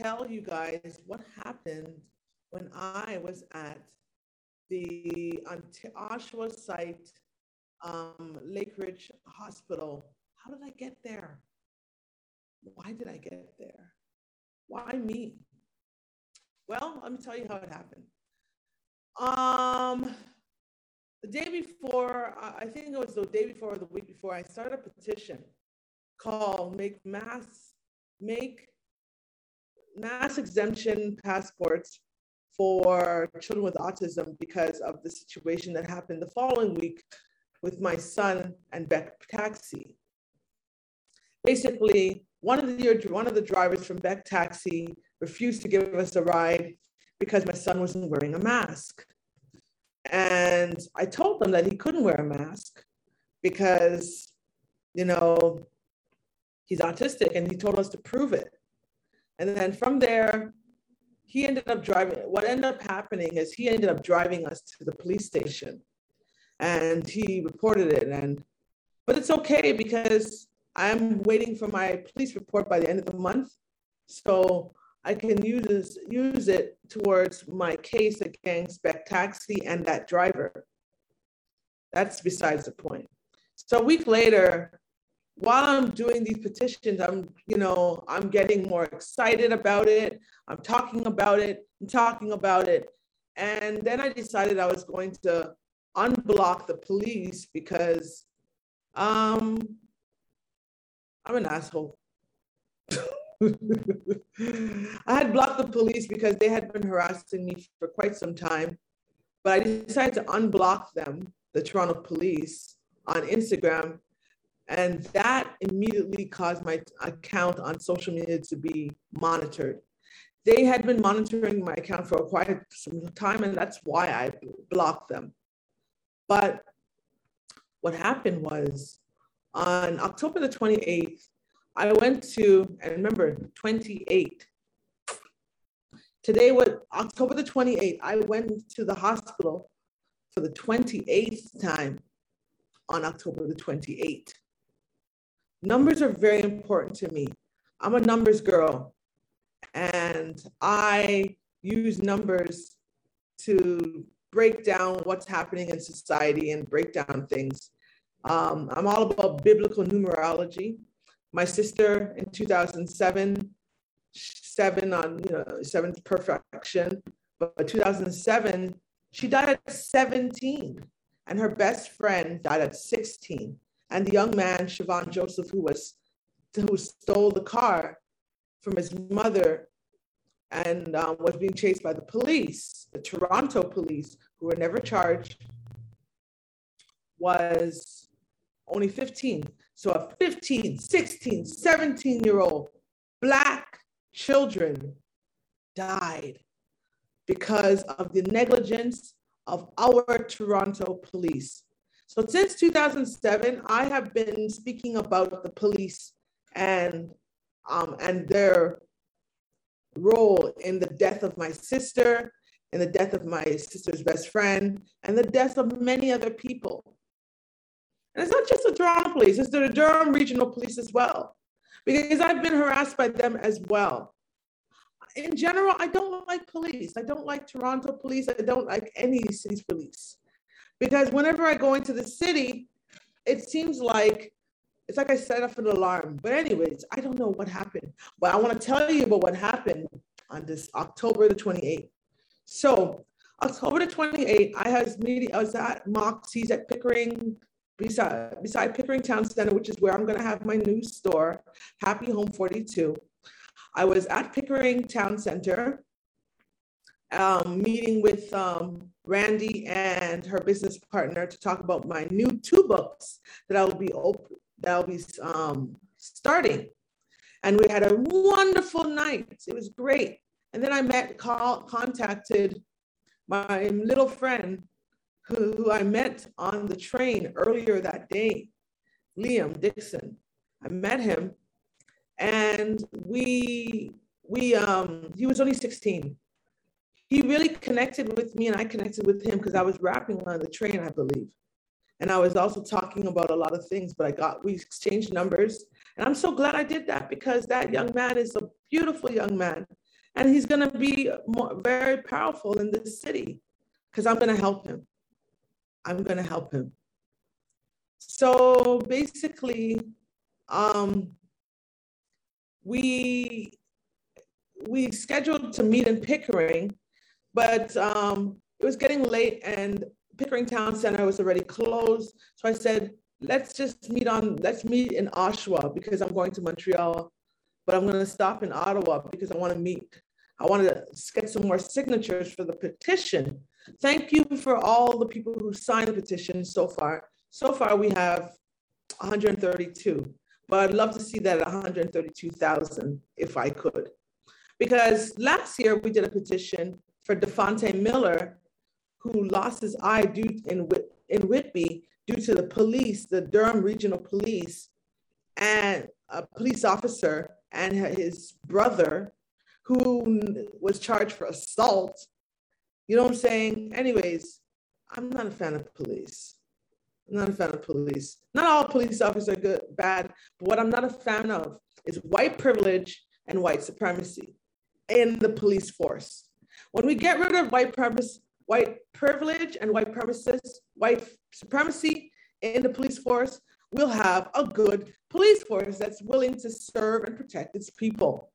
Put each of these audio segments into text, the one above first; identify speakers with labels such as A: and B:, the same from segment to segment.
A: Tell you guys what happened when I was at the Oshawa site, um, Lakeridge Hospital. How did I get there? Why did I get there? Why me? Well, let me tell you how it happened. Um, the day before, I I think it was the day before or the week before, I started a petition called Make Mass make mass exemption passports for children with autism because of the situation that happened the following week with my son and Beck Taxi. Basically, one of the one of the drivers from Beck Taxi refused to give us a ride because my son wasn't wearing a mask. And I told them that he couldn't wear a mask because, you know, he's autistic and he told us to prove it. And then from there, he ended up driving. What ended up happening is he ended up driving us to the police station and he reported it. And but it's okay because I'm waiting for my police report by the end of the month. So I can use use it towards my case against Beck Taxi and that driver. That's besides the point. So a week later, while I'm doing these petitions, I'm, you know, I'm getting more excited about it. I'm talking about it, I'm talking about it. And then I decided I was going to unblock the police because um, I'm an asshole. I had blocked the police because they had been harassing me for quite some time, but I decided to unblock them, the Toronto police, on Instagram and that immediately caused my account on social media to be monitored. They had been monitoring my account for quite some time, and that's why I blocked them. But what happened was on October the 28th, I went to, and remember, 28. Today was October the 28th. I went to the hospital for the 28th time on October the 28th. Numbers are very important to me. I'm a numbers girl, and I use numbers to break down what's happening in society and break down things. Um, I'm all about biblical numerology. My sister in 2007, seven on, you know, seventh perfection, but 2007, she died at 17, and her best friend died at 16 and the young man, Siobhan Joseph, who was who stole the car from his mother and um, was being chased by the police, the Toronto police, who were never charged, was only 15. So a 15, 16, 17 year old Black children died because of the negligence of our Toronto police. So since 2007, I have been speaking about the police and um, and their role in the death of my sister, in the death of my sister's best friend, and the death of many other people. And it's not just the Toronto police, it's the Durham Regional Police as well, because I've been harassed by them as well. In general, I don't like police. I don't like Toronto police. I don't like any city's police. Because whenever I go into the city, it seems like it's like I set off an alarm. But anyways, I don't know what happened. But I want to tell you about what happened on this October the 28th. So October the 28th, I was meeting, I was at Moxie's at Pickering, beside, beside Pickering Town Center, which is where I'm gonna have my new store, Happy Home 42. I was at Pickering Town Center, um, meeting with um, Randy and her business partner to talk about my new two books that I will be that I'll be um, starting. And we had a wonderful night. It was great. And then I met, call, contacted my little friend who, who I met on the train earlier that day, Liam Dixon. I met him and we, we um, he was only 16. He really connected with me and I connected with him because I was rapping on the train, I believe. And I was also talking about a lot of things, but I got, we exchanged numbers. And I'm so glad I did that because that young man is a beautiful young man and he's going to be more, very powerful in this city because I'm going to help him. I'm going to help him. So basically, um, we we scheduled to meet in Pickering, but um, it was getting late and Pickering Town Center was already closed. So I said, let's just meet on, let's meet in Oshawa because I'm going to Montreal, but I'm going to stop in Ottawa because I want to meet I wanted to get some more signatures for the petition. Thank you for all the people who signed the petition so far. So far, we have 132, but I'd love to see that at 132,000 if I could. Because last year we did a petition for Dafonte Miller, who lost his eye due in, in Whitby due to the police, the Durham Regional Police, and a police officer and his brother who was charged for assault. You know what I'm saying? Anyways, I'm not a fan of police. I'm not a fan of police. Not all police officers are good, bad, but what I'm not a fan of is white privilege and white supremacy in the police force. When we get rid of white premise, white privilege and white premises, white supremacy in the police force, we'll have a good police force that's willing to serve and protect its people.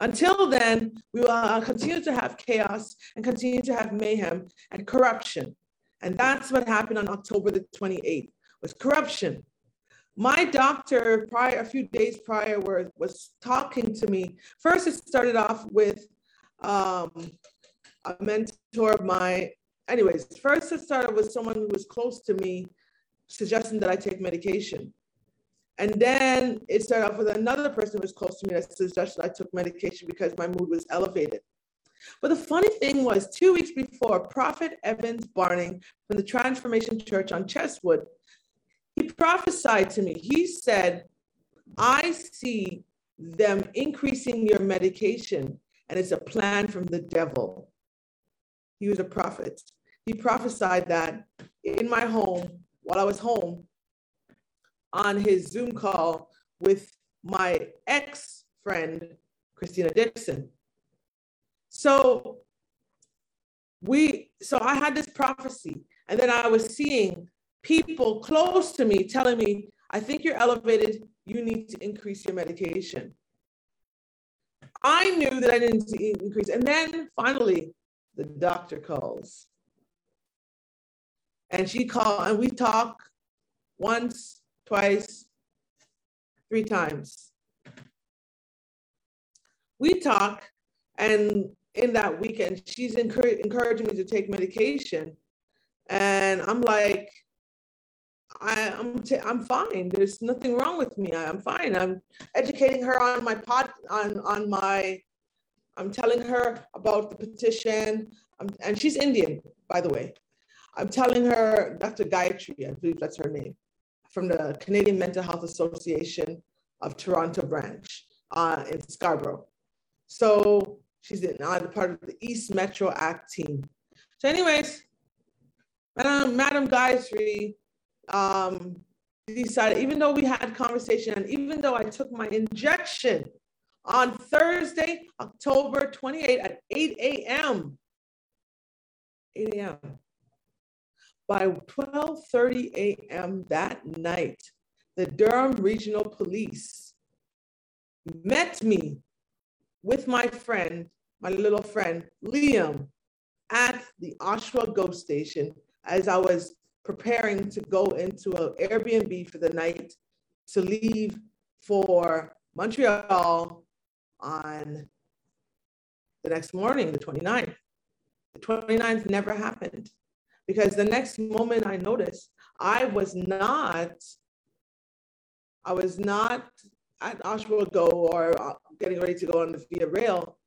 A: Until then, we will uh, continue to have chaos and continue to have mayhem and corruption. And that's what happened on October the 28th, was corruption. My doctor, prior a few days prior, were, was talking to me. First, it started off with um, a mentor of mine. Anyways, first it started with someone who was close to me, suggesting that I take medication. And then it started off with another person who was close to me that suggested I took medication because my mood was elevated. But the funny thing was, two weeks before, Prophet Evans Barning from the Transformation Church on Chestwood, he prophesied to me. He said, I see them increasing your medication, and it's a plan from the devil. He was a prophet. He prophesied that in my home, while I was home, on his Zoom call with my ex friend, Christina Dixon. So we, so I had this prophecy, and then I was seeing people close to me telling me, I think you're elevated, you need to increase your medication. I knew that I didn't increase. And then finally, the doctor calls. And she called, and we talk once, twice, three times. We talk, and in that weekend, she's encouraging me to take medication. And I'm like, I, am t- I'm fine. There's nothing wrong with me. I'm fine. I'm educating her on my pod on on my. I'm telling her about the petition. I'm, and she's Indian, by the way. I'm telling her Dr. Gayatri, I believe that's her name from the Canadian Mental Health Association of Toronto branch uh, in Scarborough. So she's in uh, part of the East Metro Act team. So, anyways, Madam, Madam Gayatri um, decided, even though we had conversation and even though I took my injection on Thursday, October 28 at 8 a.m., 8 a.m. By 12:30 a.m. that night, the Durham Regional Police met me with my friend, my little friend Liam, at the Oshawa GO station as I was preparing to go into an Airbnb for the night to leave for Montreal on the next morning, the 29th. The 29th never happened because the next moment I noticed I was not, I was not at Oshawa Go or uh, getting ready to go on the Via Rail,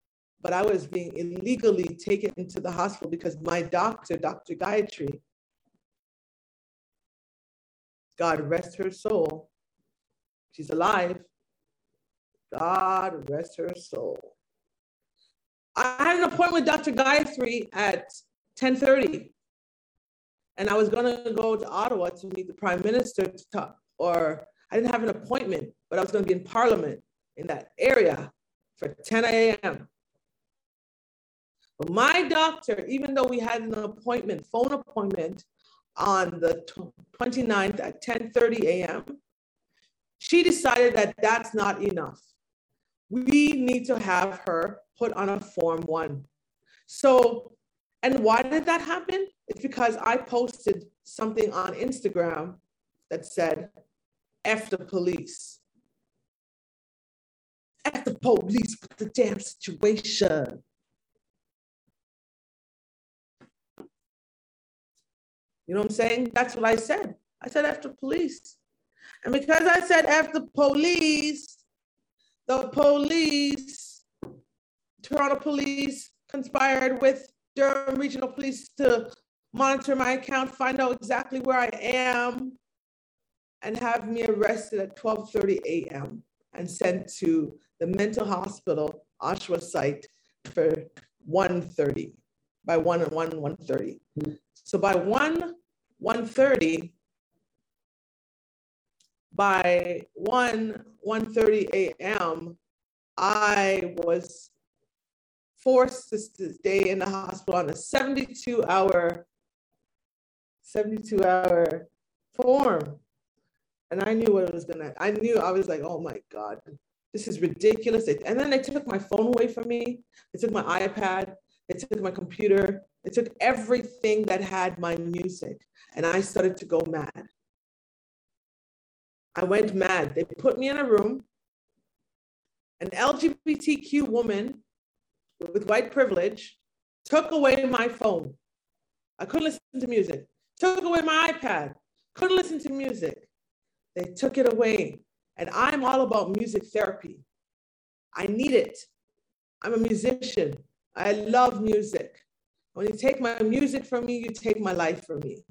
A: but I was being illegally taken to the hospital because my doctor, Dr. Gayatri, God rest her soul, she's alive. God rest her soul. I had an appointment with Dr. Gayatri at 10:30, and I was going to go to Ottawa to meet the Prime Minister to talk, or I didn't have an appointment, but I was going to be in Parliament in that area for 10 a.m. But my doctor, even though we had an appointment, phone appointment on the 29th at 10:30 a.m., she decided that that's not enough. We need to have her put on a form one. So, and why did that happen? It's because I posted something on Instagram that said, F the police. F the police with the damn situation. You know what I'm saying? That's what I said. I said after police. And because I said after police, the police, Toronto police conspired with Durham Regional Police to monitor my account, find out exactly where I am, and have me arrested at 12:30 a.m. and sent to the mental hospital Oshawa site for 1:30 by 1 and 1 1:30. So by 1 1:30 by 1 1:30 a.m. I was forced to stay in the hospital on a 72 hour 72 hour form and I knew what it was gonna, I knew, I was like, oh my God, this is ridiculous. And then they took my phone away from me. They took my iPad. They took my computer. They took everything that had my music. And I started to go mad. I went mad. They put me in a room. An LGBTQ woman with white privilege took away my phone. I couldn't listen to music. Took away my iPad. Couldn't listen to music. They took it away. And I'm all about music therapy. I need it. I'm a musician. I love music. When you take my music from me, you take my life from me.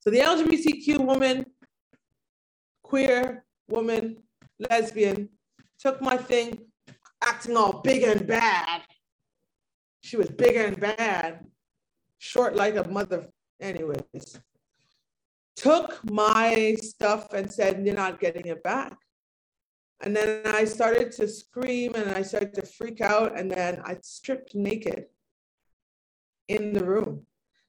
A: So the LGBTQ woman, queer woman, lesbian, took my thing, acting all big and bad. She was big and bad, short like a mother. Anyways, took my stuff and said, You're not getting it back. And then I started to scream and I started to freak out. And then I stripped naked in the room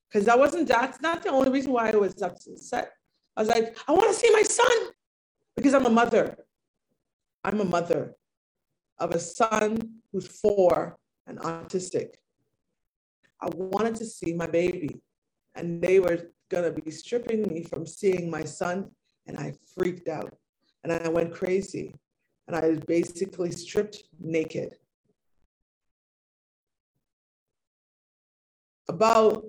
A: because that wasn't, that's not the only reason why I was upset. I was like, I want to see my son because I'm a mother. I'm a mother of a son who's four and autistic. I wanted to see my baby. And they were gonna be stripping me from seeing my son. And I freaked out and I went crazy. And I was basically stripped naked. About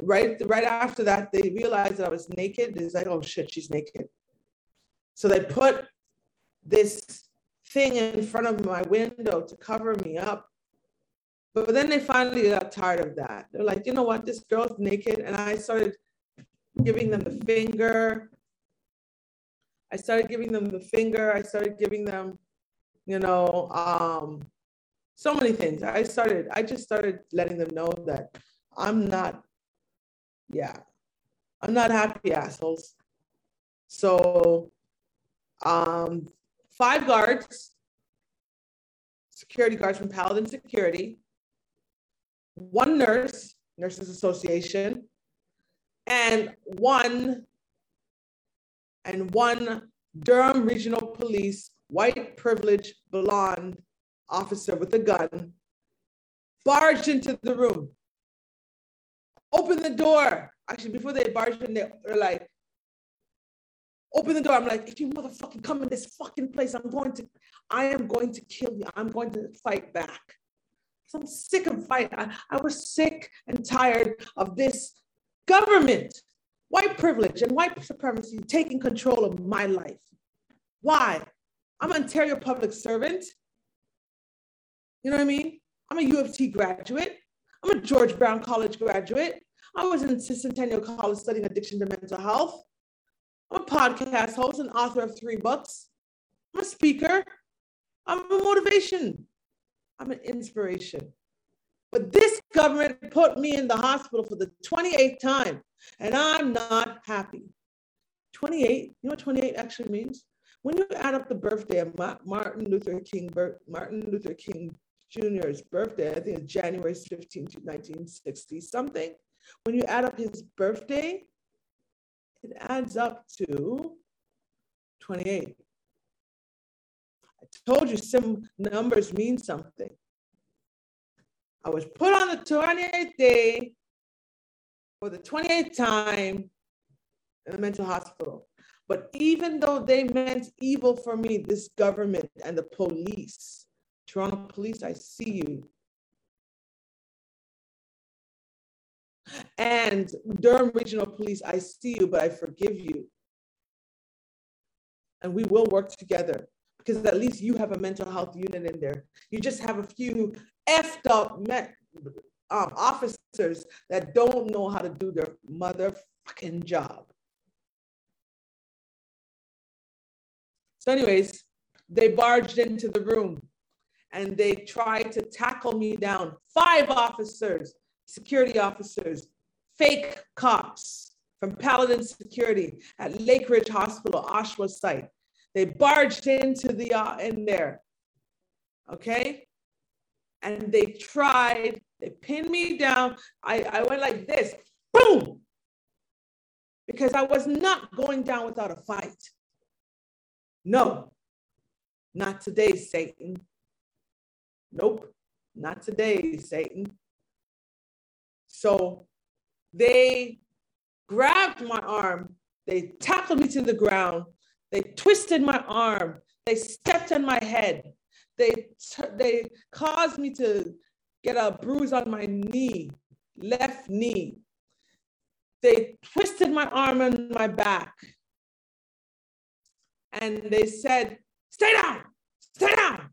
A: right right after that, they realized that I was naked. It's like, oh shit, she's naked. So they put this thing in front of my window to cover me up. But then they finally got tired of that. They're like, you know what, this girl's naked. And I started giving them the finger. I started giving them the finger. I started giving them, you know, um, so many things. I started, I just started letting them know that I'm not, yeah, I'm not happy assholes. So um, five guards, security guards from Paladin Security, one nurse, Nurses Association, and one and one Durham Regional Police white privileged blonde officer with a gun barged into the room. Open the door. Actually, before they barged in, they're like, open the door. I'm like, if you motherfucking come in this fucking place, I'm going to, I am going to kill you. I'm going to fight back. I'm sick of fighting. I was sick and tired of this government, white privilege and white supremacy taking control of my life. Why? I'm an Ontario public servant. You know what I mean? I'm a U of T graduate. I'm a George Brown College graduate. I was in Centennial College studying addiction to mental health. I'm a podcast host and author of three books. I'm a speaker. I'm a motivation. I'm an inspiration. But this government put me in the hospital for the 28th time, and I'm not happy. 28, you know what 28 actually means? When you add up the birthday of Martin Luther King, Martin Luther King Jr.'s birthday, I think it's January 15, 1960 something. When you add up his birthday, it adds up to 28. I told you some numbers mean something. I was put on the 28th day for the 28th time in a mental hospital. But even though they meant evil for me, this government and the police, Toronto police, I see you. And Durham Regional Police, I see you, but I forgive you. And we will work together because at least you have a mental health unit in there. You just have a few effed up met, um, officers that don't know how to do their motherfucking job. So, anyways, they barged into the room and they tried to tackle me down. Five officers security officers, fake cops from Paladin Security at Lakeridge Hospital, Oshawa site. They barged into the uh, in there, okay, and they tried. They pinned me down. I, I went like this, boom, because I was not going down without a fight. No, not today, Satan. Nope, not today, Satan. So they grabbed my arm, they tackled me to the ground, they twisted my arm, they stepped on my head, they, they caused me to get a bruise on my knee, left knee. They twisted my arm and my back. And they said, Stay down, stay down.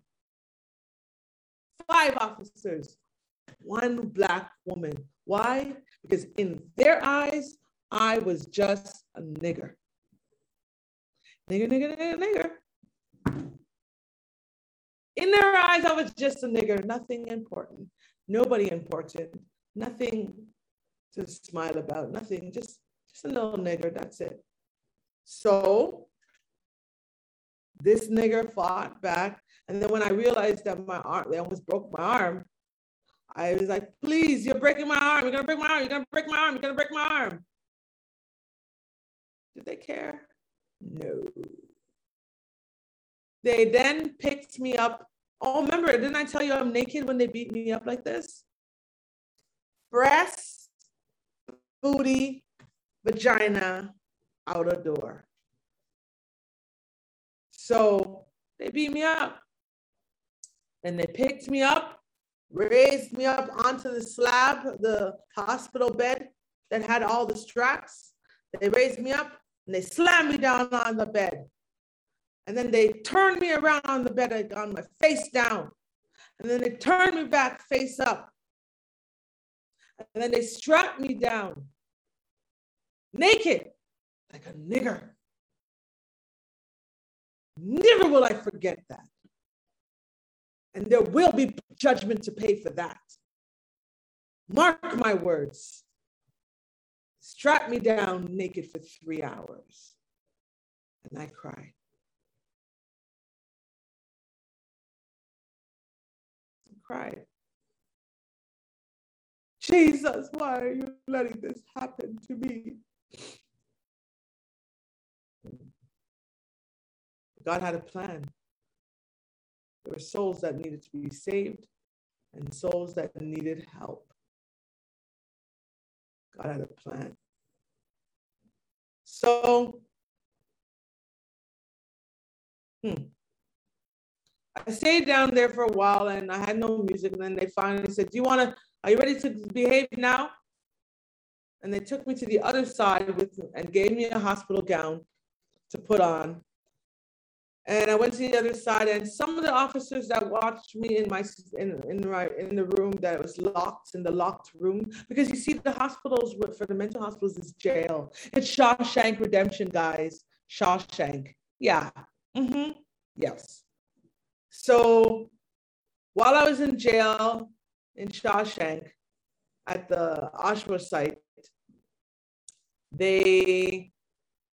A: Five officers, one black woman, why? Because in their eyes, I was just a nigger. Nigger, nigger, nigger, nigger. In their eyes, I was just a nigger, nothing important, nobody important, nothing to smile about, nothing, just, just a little nigger, that's it. So this nigger fought back. And then when I realized that my arm, they almost broke my arm, I was like, please, you're breaking my arm. You're gonna break my arm. You're gonna break my arm. You're gonna break my arm. Did they care? No. They then picked me up. Oh, remember, didn't I tell you I'm naked when they beat me up like this? Breast, booty, vagina, out outer door. So they beat me up. And they picked me up raised me up onto the slab, the hospital bed that had all the straps. They raised me up and they slammed me down on the bed. And then they turned me around on the bed I got my face down. And then they turned me back face up. And then they strapped me down naked like a nigger. Never will I forget that. And there will be judgment to pay for that. Mark my words. Strap me down naked for three hours. And I cried. I cried. Jesus, why are you letting this happen to me? God had a plan. There were souls that needed to be saved and souls that needed help. God had a plan. So, hmm. I stayed down there for a while and I had no music. And then they finally said, Do you want to, are you ready to behave now? And they took me to the other side with and gave me a hospital gown to put on. And I went to the other side, and some of the officers that watched me in my in in my in the room that was locked in the locked room, because you see the hospitals for the mental hospitals is jail. It's Shawshank Redemption, guys. Shawshank. Yeah. Mm-hmm. Yes. So while I was in jail in Shawshank at the Oshawa site, they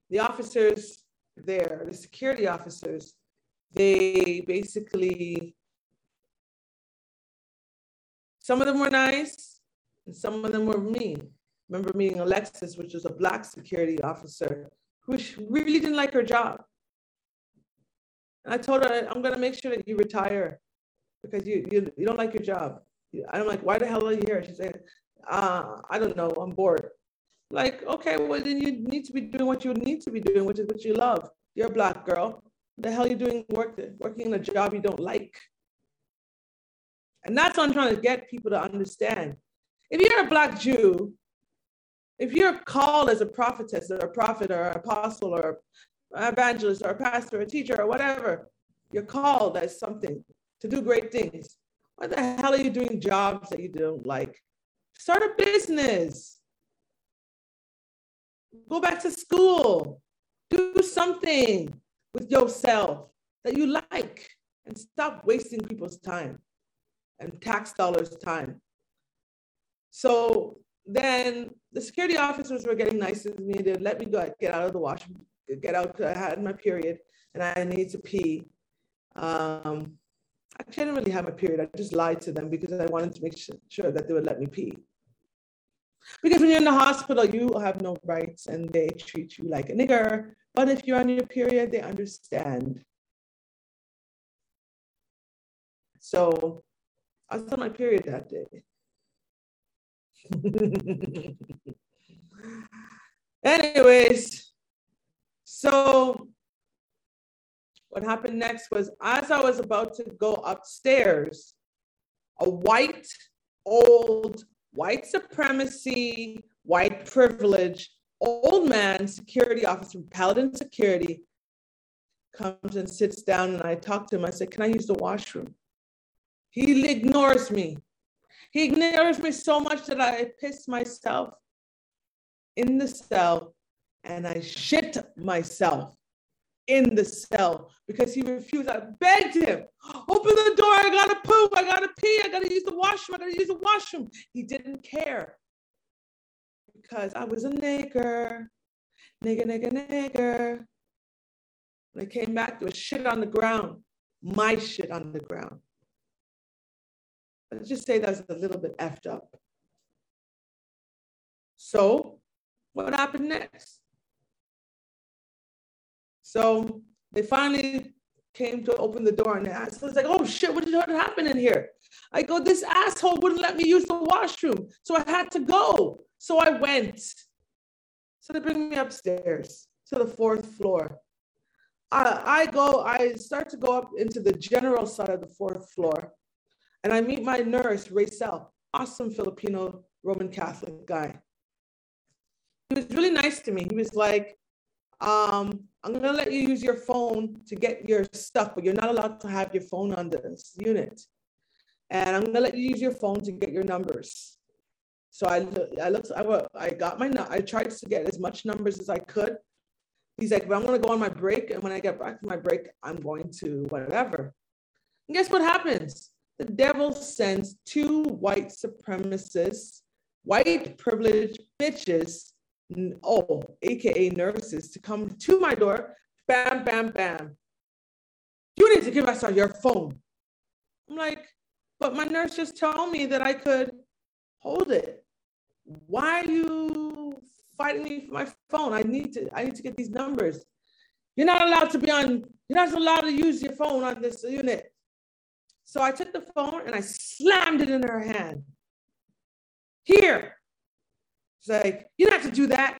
A: the officers there, the security officers, they basically, some of them were nice and some of them were mean. remember meeting Alexis, which was a black security officer, who really didn't like her job. And I told her, I'm gonna make sure that you retire because you, you, you don't like your job. I'm like, why the hell are you here? She said, uh, I don't know, I'm bored. Like, okay, well, then you need to be doing what you need to be doing, which is what you love. You're a black girl. The hell are you doing work, working in a job you don't like? And that's what I'm trying to get people to understand. If you're a black Jew, if you're called as a prophetess or a prophet or an apostle or an evangelist or a pastor or a teacher or whatever, you're called as something to do great things. What the hell are you doing jobs that you don't like? Start a business. Go back to school. Do something with yourself that you like and stop wasting people's time and tax dollars' time. So then the security officers were getting nice to me. They let me go get out of the washroom, get out. I had my period and I need to pee. Um, I didn't really have a period. I just lied to them because I wanted to make sure that they would let me pee. Because when you're in the hospital, you have no rights and they treat you like a nigger. But if you're on your period, they understand. So I was on my period that day. Anyways, so what happened next was as I was about to go upstairs, a white, old white supremacy, white privilege, old man security officer Paladin Security comes and sits down and I talk to him. I said, Can I use the washroom? He ignores me. He ignores me so much that I piss myself in the cell and I shit myself in the cell because he refused. I begged him, open the door. I gotta poop. I gotta pee. I gotta use the washroom. I gotta use the washroom. He didn't care because I was a nigger, nigger, nigger, nigger. When I came back, there was shit on the ground, my shit on the ground. Let's just say that's a little bit effed up. So, what happened next? So they finally came to open the door and I was like, oh shit, what did happen in here? I go, this asshole wouldn't let me use the washroom. So I had to go. So I went. So they bring me upstairs to the fourth floor. I, I go, I start to go up into the general side of the fourth floor. And I meet my nurse, Racel, awesome Filipino Roman Catholic guy. He was really nice to me. He was like, um, I'm gonna let you use your phone to get your stuff, but you're not allowed to have your phone on this unit. And I'm gonna let you use your phone to get your numbers. So I, I looked, I, I got my, I tried to get as much numbers as I could. He's like, but I'm gonna go on my break, and when I get back from my break, I'm going to whatever. And guess what happens? The devil sends two white supremacists, white privileged bitches, oh, aka nurses, to come to my door. Bam, bam, bam. You need to give us your phone. I'm like, but my nurse just told me that I could hold it. Why are you fighting me for my phone? I need to, I need to get these numbers. You're not allowed to be on, you're not allowed to use your phone on this unit. So I took the phone and I slammed it in her hand. Here. Like, you don't have to do that.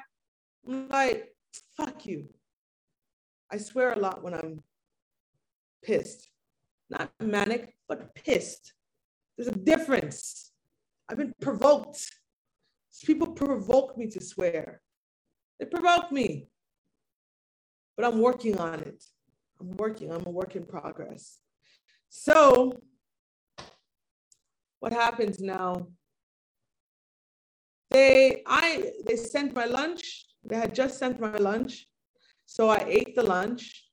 A: I'm like, fuck you. I swear a lot when I'm pissed. Not manic, but pissed. There's a difference. I've been provoked. People provoke me to swear. They provoke me. But I'm working on it. I'm working. I'm a work in progress. So, what happens now? They I they sent my lunch. They had just sent my lunch. So I ate the lunch.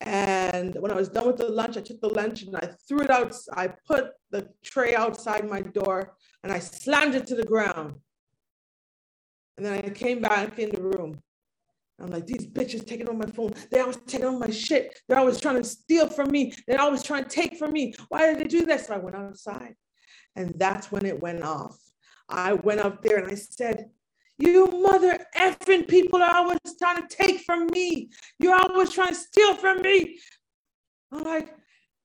A: And when I was done with the lunch, I took the lunch and I threw it out. I put the tray outside my door and I slammed it to the ground. And then I came back in the room. I'm like, these bitches taking on my phone. They always taking on my shit. They're always trying to steal from me. They're always trying to take from me. Why did they do this? So I went outside. And that's when it went off. I went up there and I said, you mother effing people are always trying to take from me. You're always trying to steal from me. I'm like,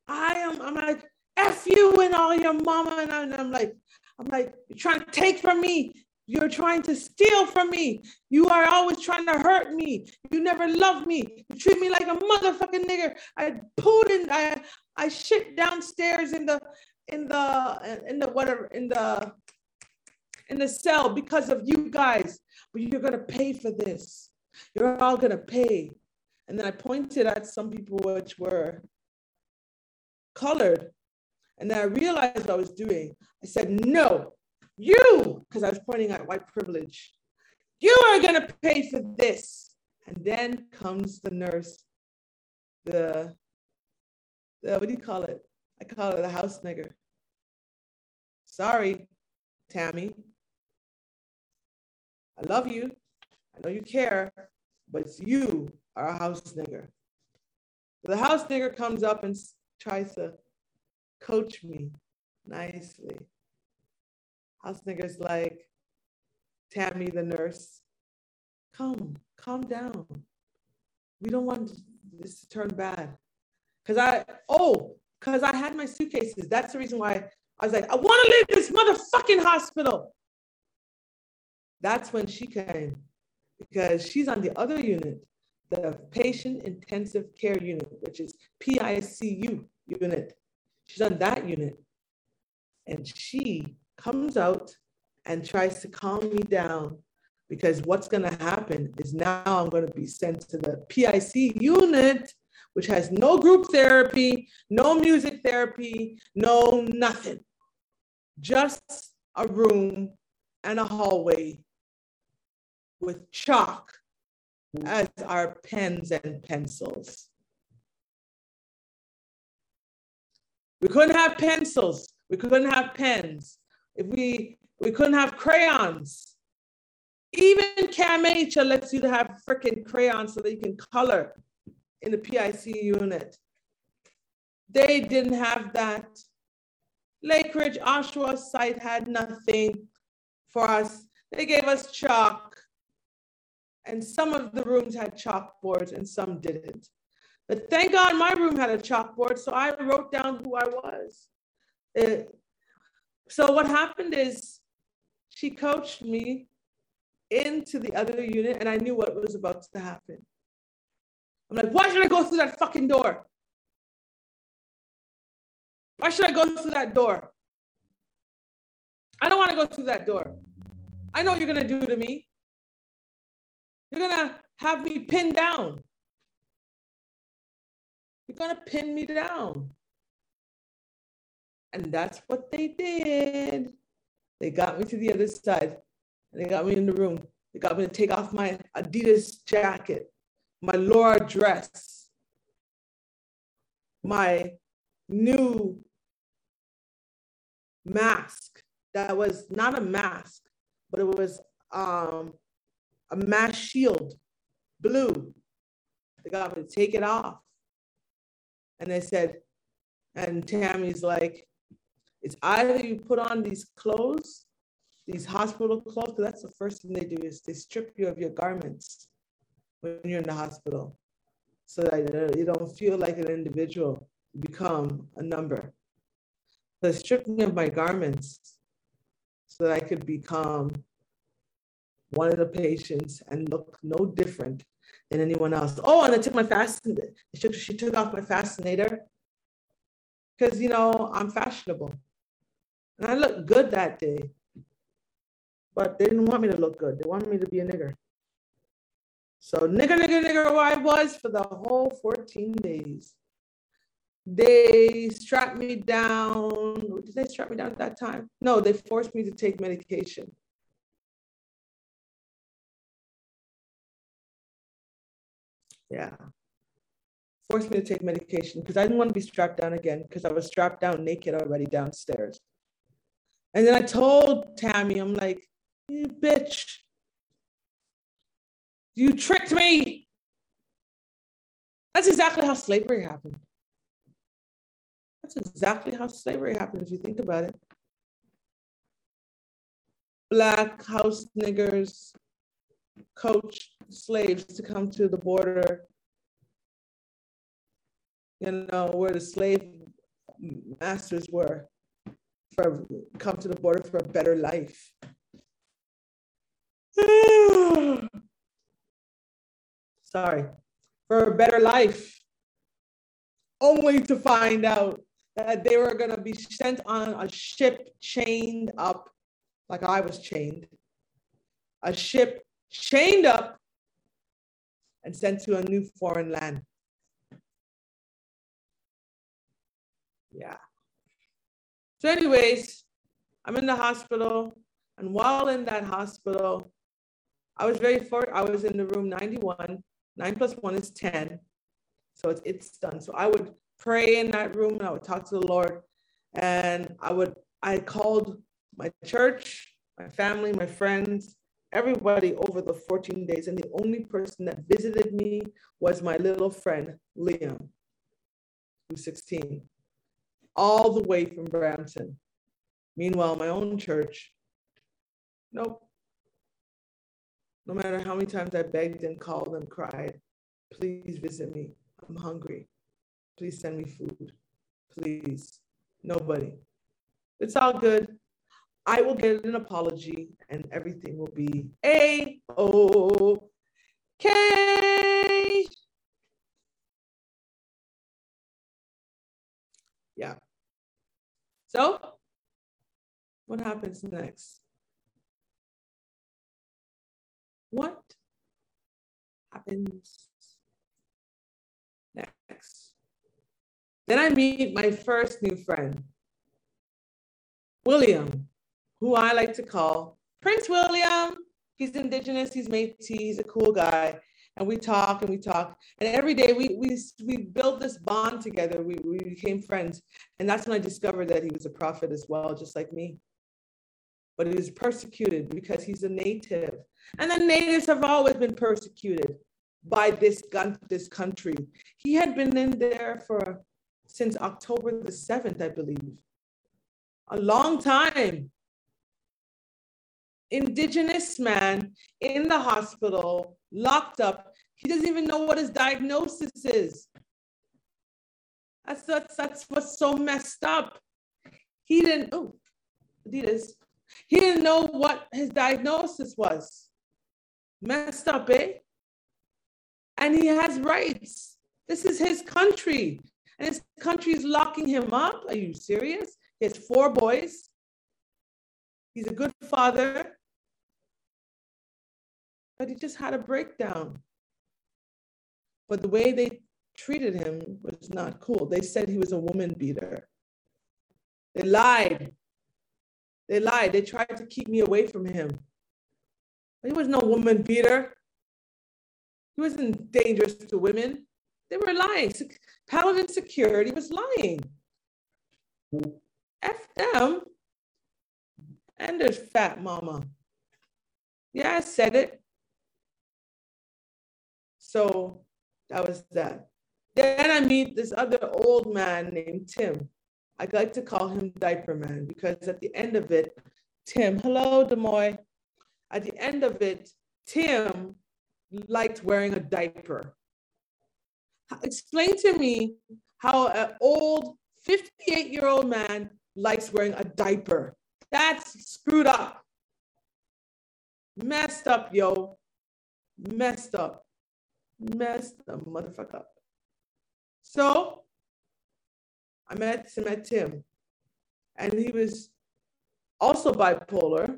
A: I am, I'm like, F you and all your mama. And I'm like, I'm like, you're trying to take from me. You're trying to steal from me. You are always trying to hurt me. You never love me. You treat me like a motherfucking nigger. I pulled in, I, I shit downstairs in the, in the, in the whatever, in the in the cell because of you guys, but you're going to pay for this. You're all going to pay. And then I pointed at some people which were colored. And then I realized what I was doing. I said, no, you, because I was pointing at white privilege, you are going to pay for this. And then comes the nurse, the, the, what do you call it? I call it a house nigger. Sorry, Tammy. I love you. I know you care, but you are a house nigger. The house nigger comes up and tries to coach me nicely. House nigger's like, Tammy, the nurse, come, calm down. We don't want this to turn bad. Cause I, oh, cause I had my suitcases. That's the reason why I was like, I want to leave this motherfucking hospital. That's when she came because she's on the other unit, the patient intensive care unit, which is PICU unit. She's on that unit. And she comes out and tries to calm me down because what's going to happen is now I'm going to be sent to the PIC unit, which has no group therapy, no music therapy, no nothing, just a room and a hallway with chalk as our pens and pencils. We couldn't have pencils. We couldn't have pens. If we we couldn't have crayons. Even CAMH lets you to have freaking crayons so that you can color in the PIC unit. They didn't have that. Lakeridge Oshawa site had nothing for us. They gave us chalk and some of the rooms had chalkboards and some didn't. But thank God my room had a chalkboard, so I wrote down who I was. It, so what happened is she coached me into the other unit, and I knew what was about to happen. I'm like, why should I go through that fucking door? Why should I go through that door? I don't want to go through that door. I know what you're gonna do to me. You're going to have me pinned down. You're going to pin me down. And that's what they did. They got me to the other side. And they got me in the room. They got me to take off my Adidas jacket, my Laura dress, my new mask that was not a mask, but it was um, a mass shield, blue. They got to take it off. And they said, and Tammy's like, it's either you put on these clothes, these hospital clothes, because that's the first thing they do is they strip you of your garments when you're in the hospital so that you don't feel like an individual, you become a number. So stripped me of my garments so that I could become one of the patients and look no different than anyone else. Oh, and I took my fascinator. She took, she took off my fascinator because, you know, I'm fashionable. And I looked good that day. But they didn't want me to look good. They wanted me to be a nigger. So nigger, nigger, nigger, where I was for the whole 14 days. They strapped me down. Did they strap me down at that time? No, they forced me to take medication. Yeah. Forced me to take medication because I didn't want to be strapped down again because I was strapped down naked already downstairs. And then I told Tammy, I'm like, you bitch, you tricked me. That's exactly how slavery happened. That's exactly how slavery happened if you think about it. Black house niggers coach slaves to come to the border, you know, where the slave masters were, for come to the border for a better life. Sorry, for a better life, only to find out that they were going to be sent on a ship chained up, like I was chained, a ship chained up and sent to a new foreign land. Yeah. So, anyways, I'm in the hospital, and while in that hospital, I was very for I was in the room 91. Nine plus one is 10. So it's it's done. So I would pray in that room and I would talk to the Lord. And I would I called my church, my family, my friends, everybody over the 14 days. And the only person that visited me was my little friend, Liam, who's 16, all the way from Brampton. Meanwhile, my own church, nope. No matter how many times I begged and called and cried, please visit me. I'm hungry. Please send me food. Please. Nobody. It's all good. I will get an apology and everything will be A O K. Yeah. So, what happens next? What happens next? Then I meet my first new friend, William who I like to call Prince William. He's indigenous, he's Métis, he's a cool guy. And we talk and we talk. And every day we we we built this bond together. We, we became friends. And that's when I discovered that he was a prophet as well, just like me. But he was persecuted because he's a native. And the natives have always been persecuted by this gun, this country. He had been in there for since October the 7th, I believe. A long time indigenous man in the hospital, locked up. He doesn't even know what his diagnosis is. That's, that's, that's what's so messed up. He didn't, oh, Adidas. He didn't know what his diagnosis was. Messed up, eh? And he has rights. This is his country. And his country is locking him up. Are you serious? He has four boys. He's a good father but he just had a breakdown. But the way they treated him was not cool. They said he was a woman beater. They lied. They lied. They tried to keep me away from him. He was no woman beater. He wasn't dangerous to women. They were lying. Paladin Security was lying. F them and there's fat mama. Yeah, I said it. So that was that. Then I meet this other old man named Tim. I like to call him Diaper Man because at the end of it, Tim, hello, Demoy. At the end of it, Tim liked wearing a diaper. Explain to me how an old 58 year old man likes wearing a diaper. That's screwed up. Messed up, yo. Messed up. Messed the motherfucker up. So I met, met Tim, and he was also bipolar,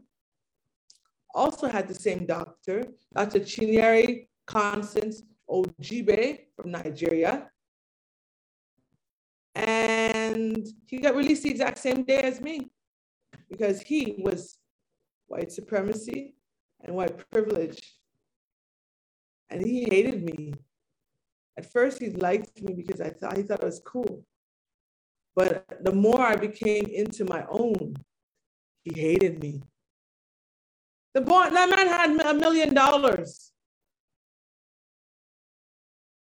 A: also had the same doctor, Dr. Chinyere Constance Ojibe from Nigeria. And he got released the exact same day as me because he was white supremacy and white privilege. And he hated me. At first, he liked me because I thought he thought it was cool. But the more I became into my own, he hated me. The boy, that man had a million dollars.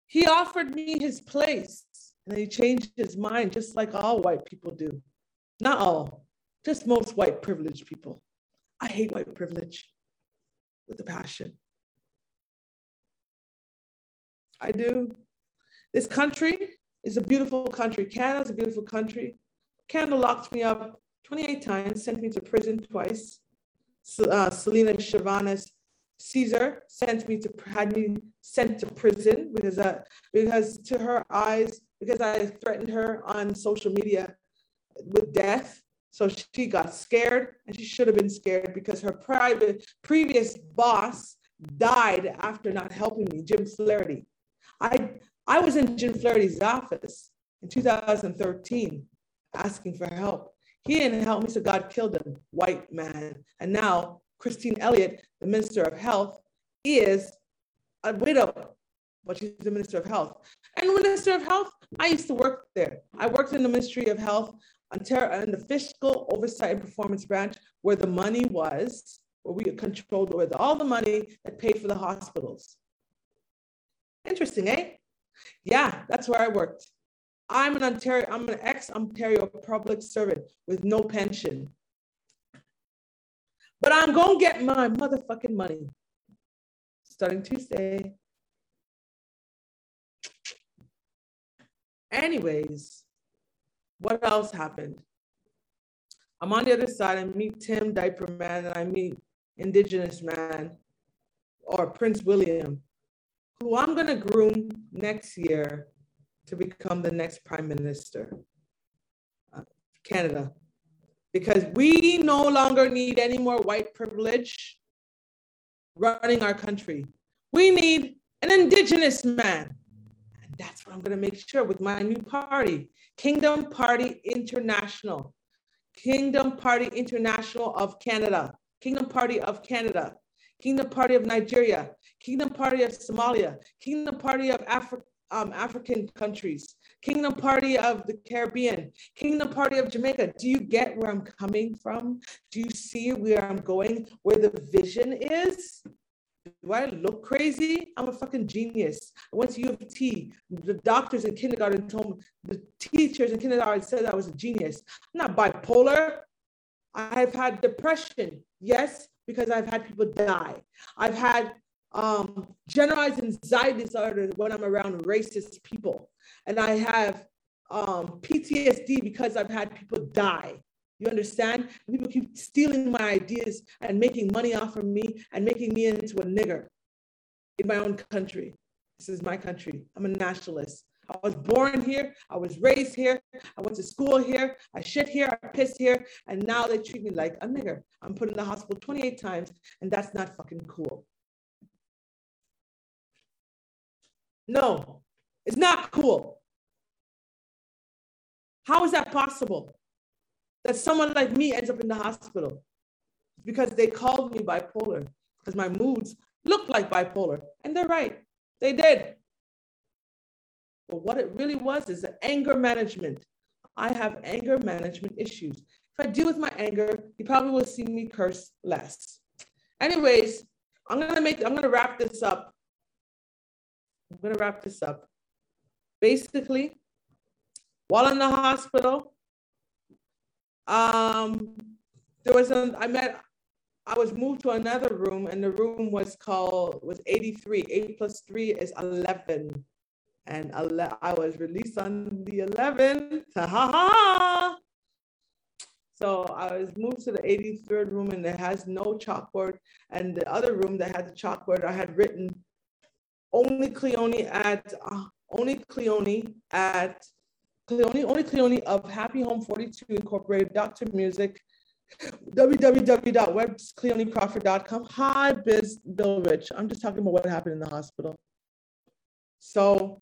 A: He offered me his place and he changed his mind, just like all white people do. Not all, just most white privileged people. I hate white privilege with a passion. I do. This country is a beautiful country. Canada's a beautiful country. Canada locked me up 28 times, sent me to prison twice. Uh, Selena Chavanis Caesar sent me to had me sent to prison because uh, because to her eyes because I threatened her on social media with death. So she got scared and she should have been scared because her private previous boss died after not helping me, Jim Flaherty. I I was in Jim Flaherty's office in 2013 asking for help. He didn't help me, so God killed him, white man. And now Christine Elliott, the Minister of Health, is a widow, but she's the Minister of Health. And Minister of Health, I used to work there. I worked in the Ministry of Health in the Fiscal Oversight and Performance Branch, where the money was, where we controlled with all the money that paid for the hospitals. Interesting, eh? Yeah, that's where I worked. I'm an Ontario, I'm an ex-Ontario public servant with no pension. But I'm gonna get my motherfucking money starting Tuesday. Anyways, what else happened? I'm on the other side. I meet Tim Diaper Man and I meet Indigenous Man or Prince William, who I'm going to groom next year to become the next prime minister of Canada. Because we no longer need any more white privilege running our country. We need an indigenous man. That's what I'm going to make sure with my new party, Kingdom Party International. Kingdom Party International of Canada. Kingdom Party of Canada. Kingdom Party of Nigeria, Kingdom Party of Somalia, Kingdom Party of Afri- um, African countries, Kingdom Party of the Caribbean, Kingdom Party of Jamaica. Do you get where I'm coming from? Do you see where I'm going, where the vision is? Do I look crazy? I'm a fucking genius. I went to U of T. The doctors in kindergarten told me, the teachers in kindergarten said I was a genius. I'm not bipolar. I've had depression, yes, because I've had people die. I've had um, generalized anxiety disorder when I'm around racist people. And I have um, PTSD because I've had people die. You understand? People keep stealing my ideas and making money off of me and making me into a nigger in my own country. This is my country. I'm a nationalist. I was born here. I was raised here. I went to school here. I shit here. I piss here. And now they treat me like a nigger. I'm put in the hospital 28 times, and that's not fucking cool. No, it's not cool. How is that possible? That someone like me ends up in the hospital because they called me bipolar, because my moods look like bipolar. And they're right, they did. But what it really was is the anger management. I have anger management issues. If I deal with my anger, you probably will see me curse less. Anyways, I'm gonna make, I'm gonna wrap this up. I'm gonna wrap this up. Basically, while in the hospital, um, there was a, I met, I was moved to another room and the room was called, was 83. Eight plus three is 11 and I was released on the 11th. Ha ha ha! So I was moved to the 83rd room and it has no chalkboard. And the other room that had the chalkboard, I had written only Cleone at uh, only Cleone at Cleone, only Cleone of Happy Home 42 Incorporated, Dr. Music, www.webcleonecrawford.com. Hi, Biz Bill Rich. I'm just talking about what happened in the hospital. So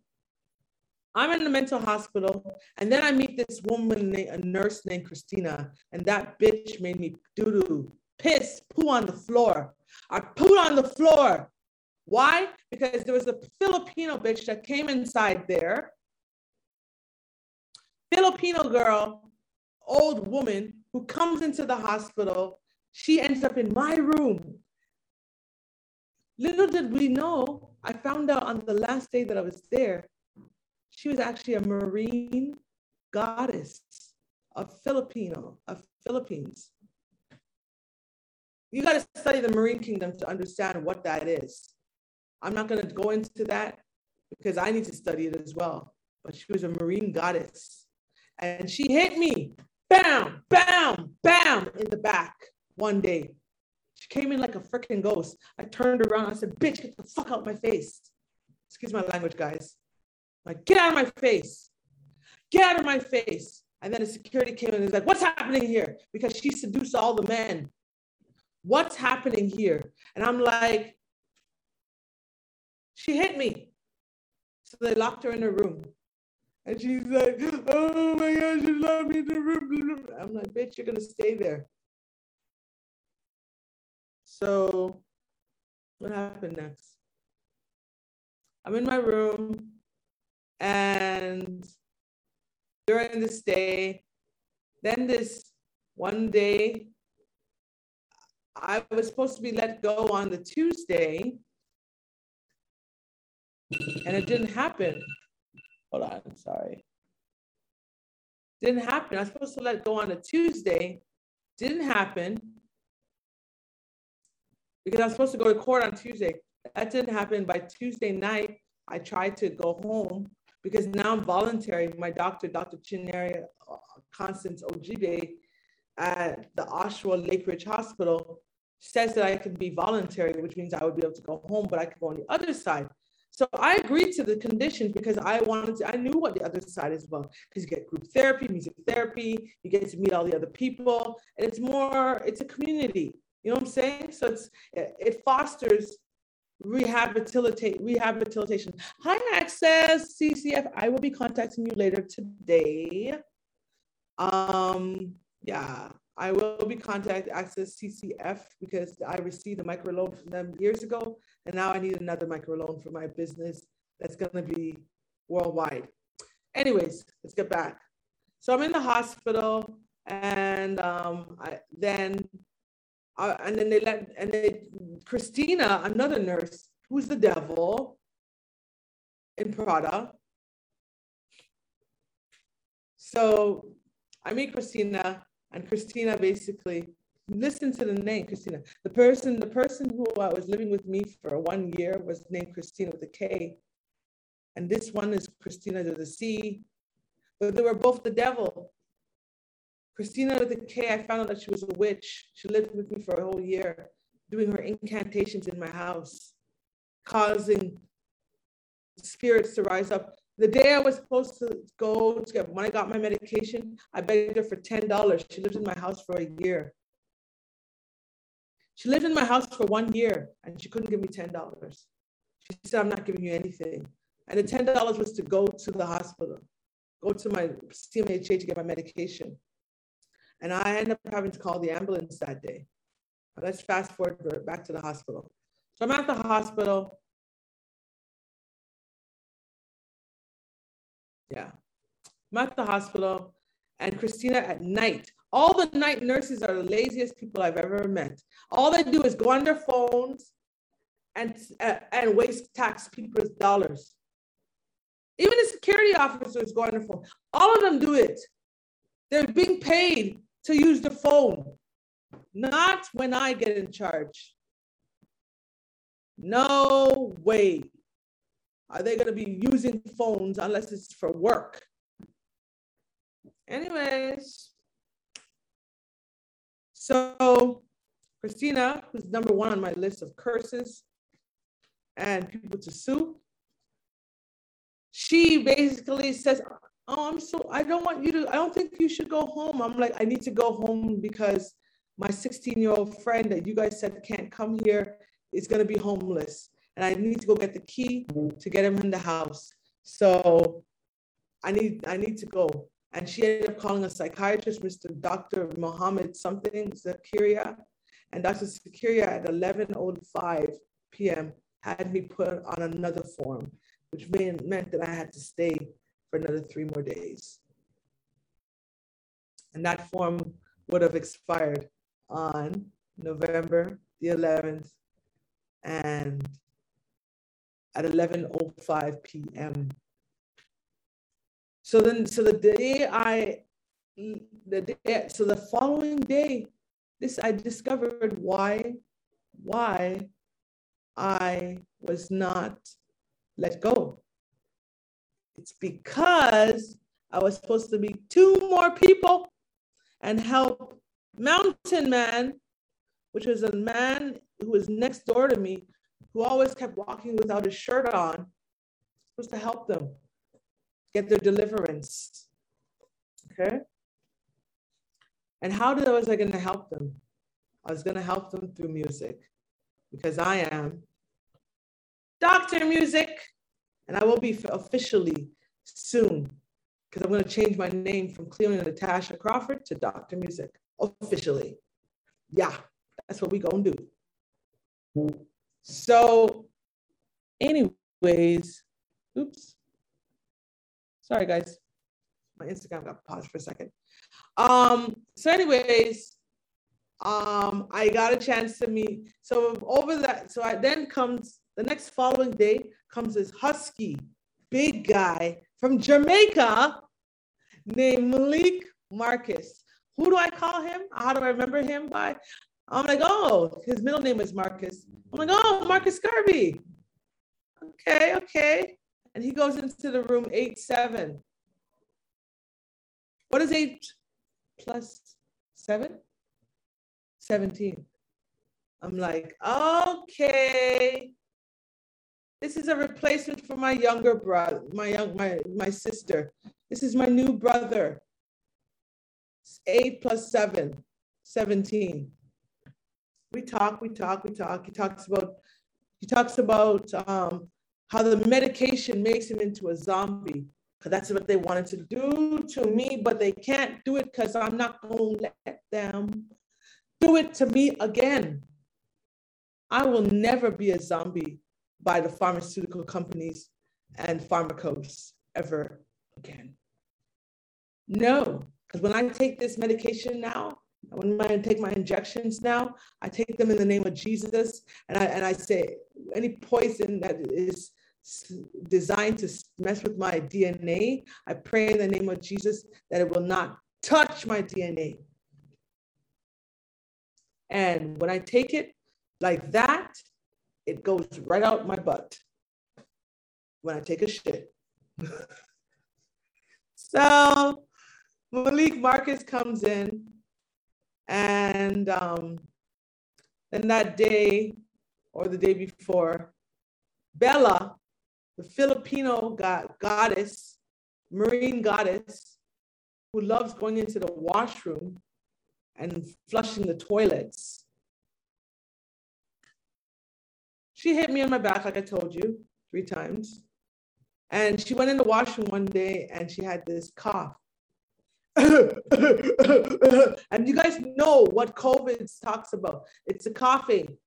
A: I'm in the mental hospital, and then I meet this woman, a nurse named Christina, and that bitch made me doo doo, piss, poo on the floor. I pooed on the floor. Why? Because there was a Filipino bitch that came inside there. Filipino girl, old woman who comes into the hospital. She ends up in my room. Little did we know, I found out on the last day that I was there she was actually a marine goddess of Filipino, of Philippines. You got to study the Marine Kingdom to understand what that is. I'm not going to go into that because I need to study it as well. But she was a Marine goddess. And she hit me, bam, bam, bam, in the back one day. She came in like a freaking ghost. I turned around. I said, bitch, get the fuck out my face. Excuse my language, guys. Like, get out of my face. Get out of my face. And then the security came in and was like, what's happening here? Because she seduced all the men. What's happening here? And I'm like, she hit me. So they locked her in her room. And she's like, oh my gosh, you love me. I'm like, bitch, you're gonna stay there. So what happened next? I'm in my room. And during this day, then this one day, I was supposed to be let go on the Tuesday, and it didn't happen. Hold on, sorry. Didn't happen. I was supposed to let go on a Tuesday, didn't happen because I was supposed to go to court on Tuesday. That didn't happen. By Tuesday night, I tried to go home because now I'm voluntary. My doctor, Dr. Chinyere uh, Constance Ojibe at the Oshawa Lakeridge Hospital says that I can be voluntary, which means I would be able to go home, but I could go on the other side. So I agreed to the conditions because I wanted to, I knew what the other side is about because you get group therapy, music therapy, you get to meet all the other people, and it's more, it's a community. You know what I'm saying? So it's it fosters rehabilitate rehabilitation. Hi, Access CCF. I will be contacting you later today. Um, yeah, I will be contacting Access CCF because I received a microloan from them years ago, and now I need another microloan for my business that's gonna be worldwide. Anyways, let's get back. So I'm in the hospital, and um, I, then uh, and then they let and they Christina, another nurse, who's the devil in Prada. So I meet Christina, and Christina basically listen to the name Christina. The person, the person who uh, was living with me for one year was named Christina with a K, and this one is Christina with a C, but they were both the devil. Christina with a K, I found out that she was a witch. She lived with me for a whole year, doing her incantations in my house, causing spirits to rise up. The day I was supposed to go to get, when I got my medication, I begged her for $10. She lived in my house for a year. She lived in my house for one year and she couldn't give me $10. She said, I'm not giving you anything. And the $10 was to go to the hospital, go to my CMHA to get my medication. And I ended up having to call the ambulance that day. Let's fast forward back to the hospital. So I'm at the hospital. Yeah. I'm at the hospital, and Christina at night. All the night nurses are the laziest people I've ever met. All they do is go on their phones and, uh, and waste tax people's dollars. Even the security officers go on their phone. All of them do it. They're being paid to use the phone, not when I get in charge. No way are they going to be using phones unless it's for work. Anyways, so Christina, who's number one on my list of curses and people to sue, she basically says, Oh, I'm so, I don't want you to, I don't think you should go home. I'm like, I need to go home because my 16 year old friend that you guys said can't come here is going to be homeless. And I need to go get the key to get him in the house. So I need, I need to go. And she ended up calling a psychiatrist, Mr. Dr. Mohammed something, Zakaria. And Dr. Zakaria at 11.05 p.m. had me put on another form, which meant that I had to stay for another three more days. And that form would have expired on November the 11th and at 11.05 p.m. So then, so the day I, the day, so the following day, this I discovered why, why I was not let go. It's because I was supposed to meet two more people and help Mountain Man, which was a man who was next door to me, who always kept walking without his shirt on, was to help them get their deliverance. Okay? And how did, was I going to help them? I was going to help them through music because I am Dr. Music. And I will be officially soon because I'm going to change my name from Cleona Natasha Crawford to Dr. Music officially. Yeah, that's what we going to do. So, anyways, oops. Sorry, guys. My Instagram got paused for a second. Um, so, anyways, um, I got a chance to meet. So over that, so I then comes the next following day comes this husky, big guy from Jamaica named Malik Marcus. Who do I call him? How do I remember him by? I'm like, oh, his middle name is Marcus. I'm like, oh, Marcus Garvey. Okay, okay. And he goes into the room eight seven. What is eight plus seven? 17. I'm like, okay. This is a replacement for my younger brother, my young, my, my sister. This is my new brother. It's eight plus seven, 17 we talk, we talk, we talk. He talks about he talks about um, how the medication makes him into a zombie because that's what they wanted to do to me, but they can't do it because I'm not going to let them do it to me again. I will never be a zombie by the pharmaceutical companies and pharmacos ever again. No, because when I take this medication now, when I take my injections now, I take them in the name of Jesus. And I, and I say, any poison that is designed to mess with my DNA, I pray in the name of Jesus that it will not touch my DNA. And when I take it like that, it goes right out my butt when I take a shit. so Malik Marcus comes in and um, then that day or the day before, Bella, the Filipino god, goddess, marine goddess, who loves going into the washroom and flushing the toilets. She hit me on my back, like I told you, three times. And she went in the washroom one day and she had this cough. and you guys know what COVID talks about. It's a coughing.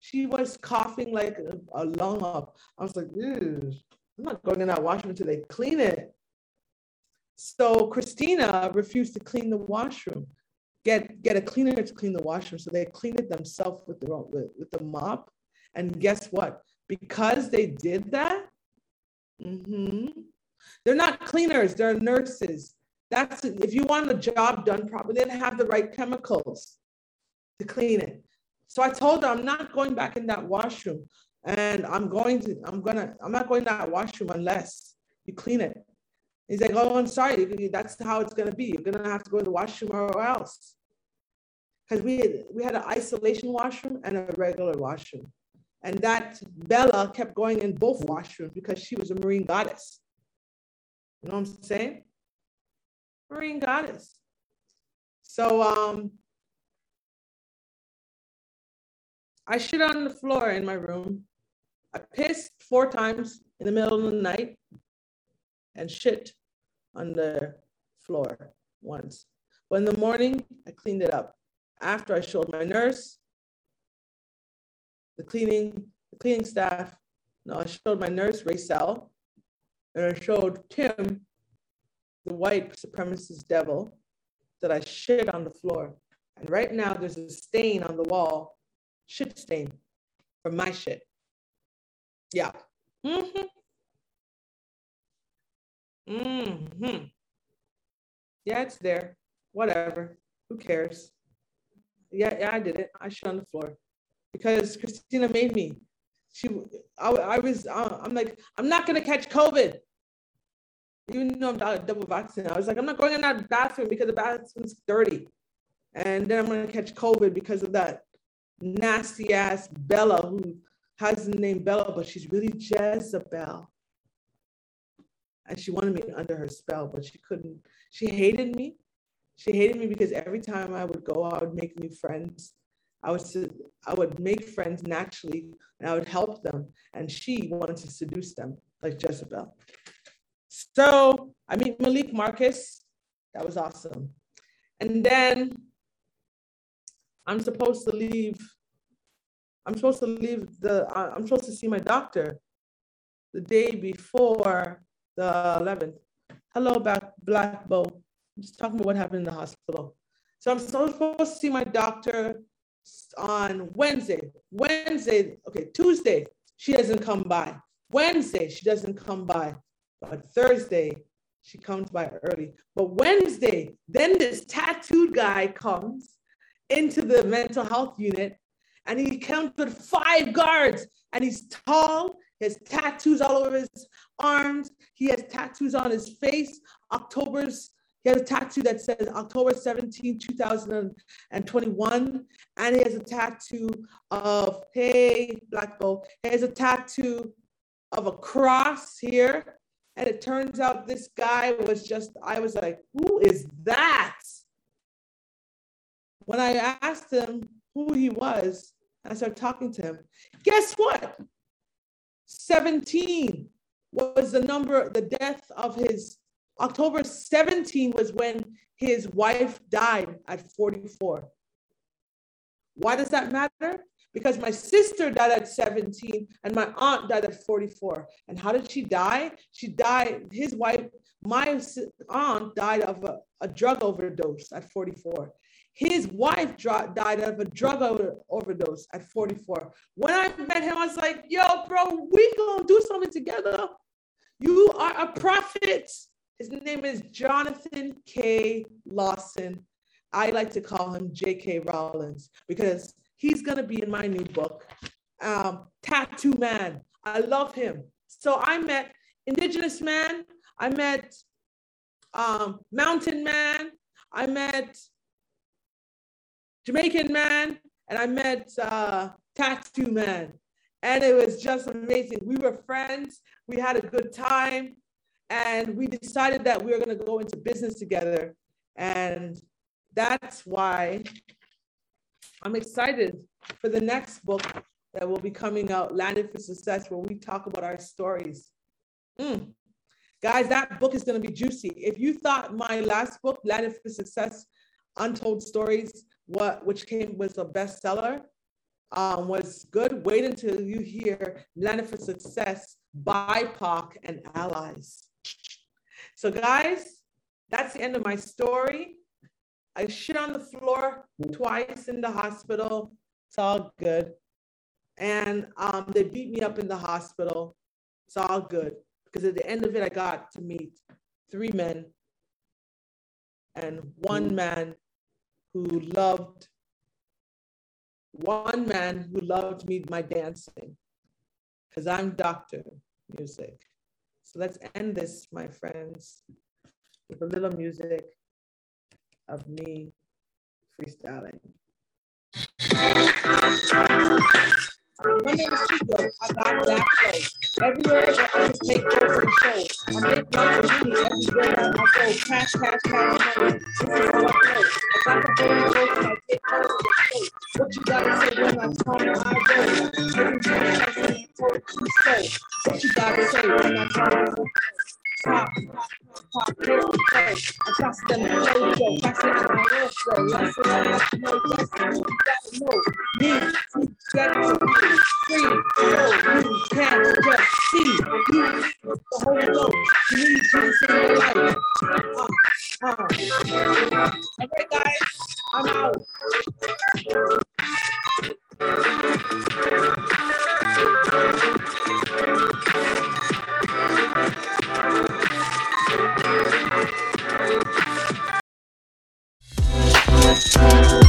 A: She was coughing like a, lung up. I was like, I'm not going in that washroom until they clean it. So Christina refused to clean the washroom, get get a cleaner to clean the washroom. So they cleaned it themselves with the with, with the mop. And guess what? Because they did that, mm-hmm, they're not cleaners, they're nurses. That's if you want a job done properly, didn't have the right chemicals to clean it. So I told her I'm not going back in that washroom. And I'm going to, I'm gonna, I'm not going to that washroom unless you clean it. He's like, oh, I'm sorry, that's how it's gonna be. You're gonna have to go to the washroom or else. Because we we had an isolation washroom and a regular washroom. And that Bella kept going in both washrooms because she was a marine goddess. You know what I'm saying? Marine goddess. So um, I shit on the floor in my room. I pissed four times in the middle of the night and shit on the floor once. But in the morning, I cleaned it up. After I showed my nurse, the cleaning, the cleaning staff, no, I showed my nurse, Rachel, and I showed Tim, the white supremacist devil, that I shit on the floor. And right now there's a stain on the wall, shit stain from my shit. Yeah. Mm-hmm. Mm-hmm. Yeah, it's there. Whatever. Who cares? Yeah, yeah, I did it. I shit on the floor because Christina made me. She, I, I was, I'm like, I'm not gonna catch COVID even though I'm double vaccinated, I was like, I'm not going in that bathroom because the bathroom's dirty. And then I'm going to catch COVID because of that nasty ass Bella who has the name Bella, but she's really Jezebel. And she wanted me under her spell, but she couldn't. She hated me. She hated me because every time I would go, I would make new friends. I was I would make friends naturally and I would help them. And she wanted to seduce them like Jezebel. So I meet Malik Marcus. That was awesome. And then I'm supposed to leave. I'm supposed to leave the, uh, I'm supposed to see my doctor the day before the 11th. Hello, Black, Black Bow. I'm just talking about what happened in the hospital. So I'm supposed to see my doctor on Wednesday. Wednesday, okay, Tuesday, she doesn't come by. Wednesday, she doesn't come by. But Thursday, she comes by early. But Wednesday, then this tattooed guy comes into the mental health unit and he comes with five guards and he's tall, he has tattoos all over his arms, he has tattoos on his face. October's, he has a tattoo that says October 17, 2021. And he has a tattoo of, hey, Black Bow, he has a tattoo of a cross here and it turns out this guy was just, I was like, who is that? When I asked him who he was, I started talking to him. Guess what? 17 was the number, the death of his, October 17 was when his wife died at 44. Why does that matter? Because my sister died at 17 and my aunt died at 44. And how did she die? She died, his wife, my aunt died of a, a drug overdose at 44. His wife died of a drug over, overdose at 44. When I met him, I was like, yo, bro, we gonna do something together. You are a prophet. His name is Jonathan K. Lawson. I like to call him J.K. Rowling because He's going to be in my new book, um, Tattoo Man. I love him. So I met Indigenous Man. I met um, Mountain Man. I met Jamaican Man. And I met uh, Tattoo Man. And it was just amazing. We were friends. We had a good time. And we decided that we were going to go into business together. And that's why I'm excited for the next book that will be coming out, Landed for Success, where we talk about our stories. Mm. Guys, that book is going to be juicy. If you thought my last book, Landed for Success, Untold Stories, what which came was a bestseller, um, was good. Wait until you hear Landed for Success, BIPOC and Allies. So, guys, that's the end of my story. I shit on the floor twice in the hospital. It's all good. And um, they beat me up in the hospital. It's all good because at the end of it, I got to meet three men and one man who loved one man who loved me my dancing because I'm Dr. Music. So let's end this, my friends, with a little music of me freestyling. My name is Chico. I got that. Everywhere I take show. I make money everywhere I go. Cash, cash, cash, money. This is how I the show. What you gotta say when I come, I go. Every time I. What you gotta say when I come, pop, I I to gotta gotta be free. So can just see. You, the you need Jesus All right, guys, I'm out. Thank you. Música